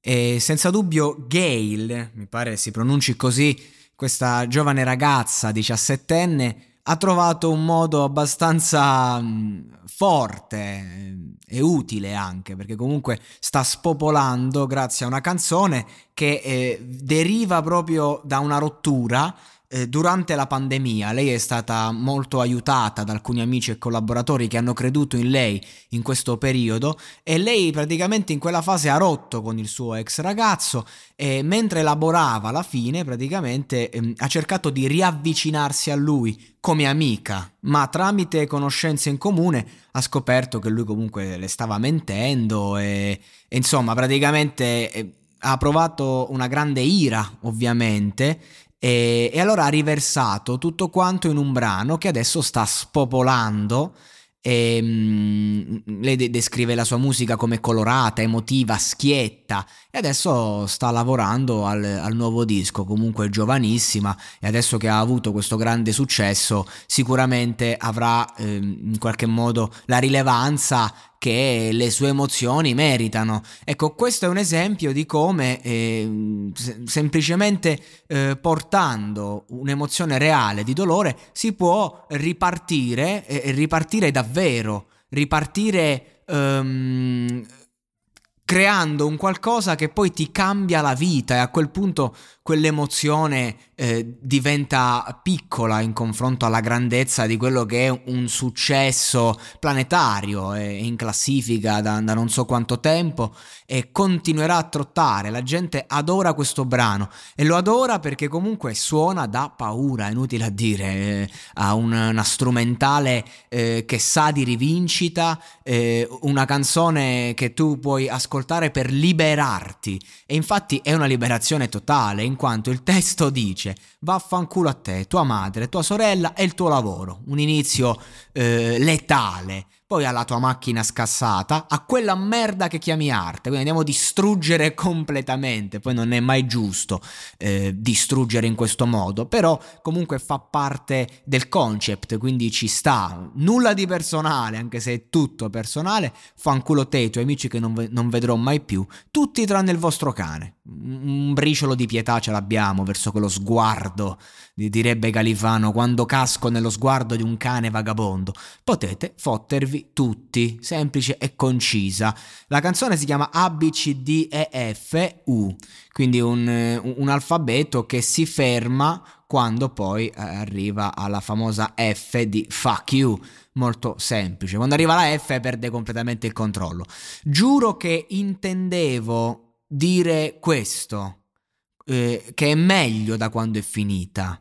E senza dubbio Gail, mi pare si pronunci così, questa giovane ragazza diciassettenne, ha trovato un modo abbastanza mm, forte eh, e utile anche, perché comunque sta spopolando grazie a una canzone che eh, deriva proprio da una rottura durante la pandemia lei è stata molto aiutata da alcuni amici e collaboratori che hanno creduto in lei in questo periodo e lei praticamente in quella fase ha rotto con il suo ex ragazzo e mentre lavorava alla fine praticamente ehm, ha cercato di riavvicinarsi a lui come amica, ma tramite conoscenze in comune ha scoperto che lui comunque le stava mentendo e, e insomma praticamente eh, ha provato una grande ira ovviamente e, e, allora ha riversato tutto quanto in un brano che adesso sta spopolando. E, um, lei de- descrive la sua musica come colorata, emotiva, schietta e adesso sta lavorando al, al, nuovo disco, comunque giovanissima e adesso che ha avuto questo grande successo sicuramente avrà eh, in qualche modo la rilevanza che le sue emozioni meritano. Ecco, questo è un esempio di come eh, semplicemente eh, portando un'emozione reale di dolore si può ripartire e ripartire davvero, ripartire um, creando un qualcosa che poi ti cambia la vita e a quel punto quell'emozione eh, diventa piccola in confronto alla grandezza di quello che è un successo planetario è in classifica da, da, non so quanto tempo e continuerà a trottare. La gente adora questo brano e lo adora perché comunque suona da paura, inutile a dire, eh, ha un, una strumentale eh, che sa di rivincita, eh, una canzone che tu puoi ascoltare per liberarti e infatti è una liberazione totale in quanto il testo dice vaffanculo a te, tua madre, tua sorella e il tuo lavoro. Un inizio eh, letale poi alla tua macchina scassata, a quella merda che chiami arte. Quindi andiamo a distruggere completamente. Poi non è mai giusto eh, distruggere in questo modo, però comunque fa parte del concept, quindi ci sta. Nulla di personale, anche se è tutto personale. Fanculo te, i tuoi amici che non, ve- non vedrò mai più, tutti tranne il vostro cane. Un briciolo di pietà ce l'abbiamo verso quello sguardo, direbbe Califano, quando casco nello sguardo di un cane vagabondo. Potete fottervi tutti, semplice e concisa. La canzone si chiama A, B, C, D, E, F, U, quindi un, un alfabeto che si ferma quando poi eh, arriva alla famosa F di fuck you. Molto semplice. Quando arriva la F perde completamente il controllo. Giuro che intendevo dire questo, eh, che è meglio da quando è finita.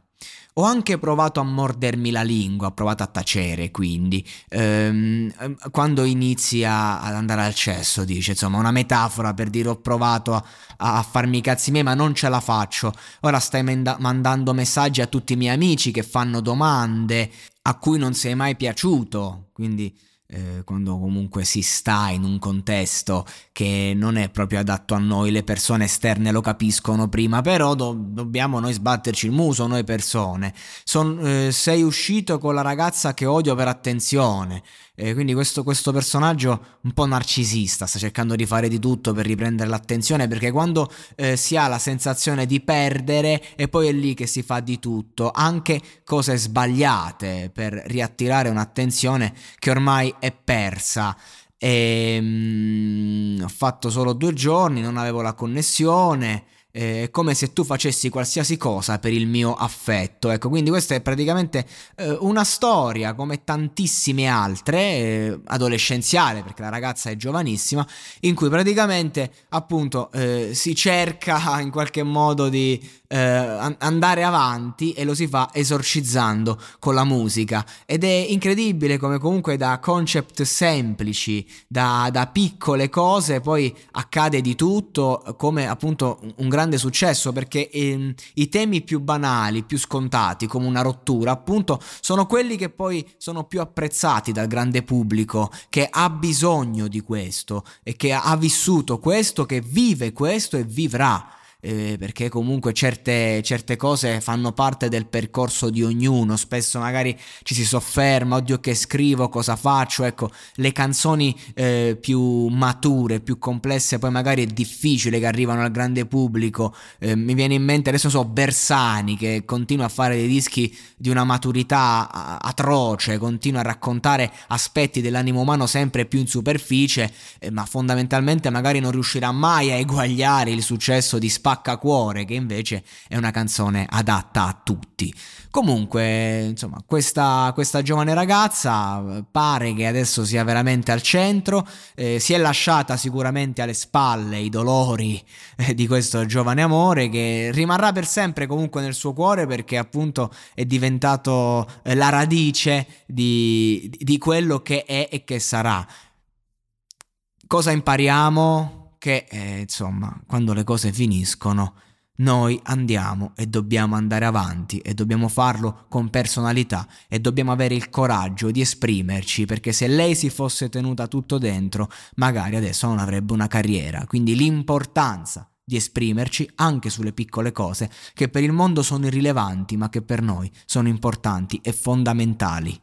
Ho anche provato a mordermi la lingua, ho provato a tacere, quindi ehm, quando inizia ad andare al cesso, dice, insomma, una metafora per dire ho provato a, a farmi i cazzi miei, ma non ce la faccio. Ora stai manda- mandando messaggi a tutti i miei amici che fanno domande a cui non sei mai piaciuto, quindi eh, quando comunque si sta in un contesto che non è proprio adatto a noi, le persone esterne lo capiscono prima, però do- dobbiamo noi sbatterci il muso, noi persone. Son, eh, sei uscito con la ragazza che odio per attenzione, eh, quindi questo, questo, personaggio un po' narcisista sta cercando di fare di tutto per riprendere l'attenzione perché quando eh, si ha la sensazione di perdere e poi è lì che si fa di tutto, anche cose sbagliate per riattirare un'attenzione che ormai è persa. E, mm, ho fatto solo due giorni, non avevo la connessione è come se tu facessi qualsiasi cosa per il mio affetto. Ecco, quindi questa è praticamente eh, una storia come tantissime altre, eh, adolescenziale, perché la ragazza è giovanissima, in cui praticamente appunto eh, si cerca in qualche modo di eh, andare avanti e lo si fa esorcizzando con la musica ed è incredibile come comunque da concept semplici, da, da piccole cose poi accade di tutto come appunto un grande grande successo perché ehm, i temi più banali, più scontati, come una rottura, appunto, sono quelli che poi sono più apprezzati dal grande pubblico che ha bisogno di questo e che ha vissuto questo, che vive questo e vivrà eh, perché comunque certe, certe, cose fanno parte del percorso di ognuno, spesso magari ci si sofferma, oddio che scrivo, cosa faccio, ecco, le canzoni eh, più mature, più complesse, poi magari è difficile che arrivano al grande pubblico, eh, mi viene in mente adesso so Bersani che continua a fare dei dischi di una maturità atroce, continua a raccontare aspetti dell'animo umano sempre più in superficie, eh, ma fondamentalmente magari non riuscirà mai a eguagliare il successo di Spaccacuore, che invece è una canzone adatta a tutti. Comunque, insomma, questa, questa giovane ragazza pare che adesso sia veramente al centro, eh, si è lasciata sicuramente alle spalle i dolori eh, di questo giovane amore che rimarrà per sempre comunque nel suo cuore perché appunto è diventato eh, la radice di, di quello che è e che sarà. Cosa impariamo? Che eh, insomma quando le cose finiscono noi andiamo e dobbiamo andare avanti e dobbiamo farlo con personalità e dobbiamo avere il coraggio di esprimerci perché se lei si fosse tenuta tutto dentro magari adesso non avrebbe una carriera. Quindi l'importanza di esprimerci anche sulle piccole cose che per il mondo sono irrilevanti ma che per noi sono importanti e fondamentali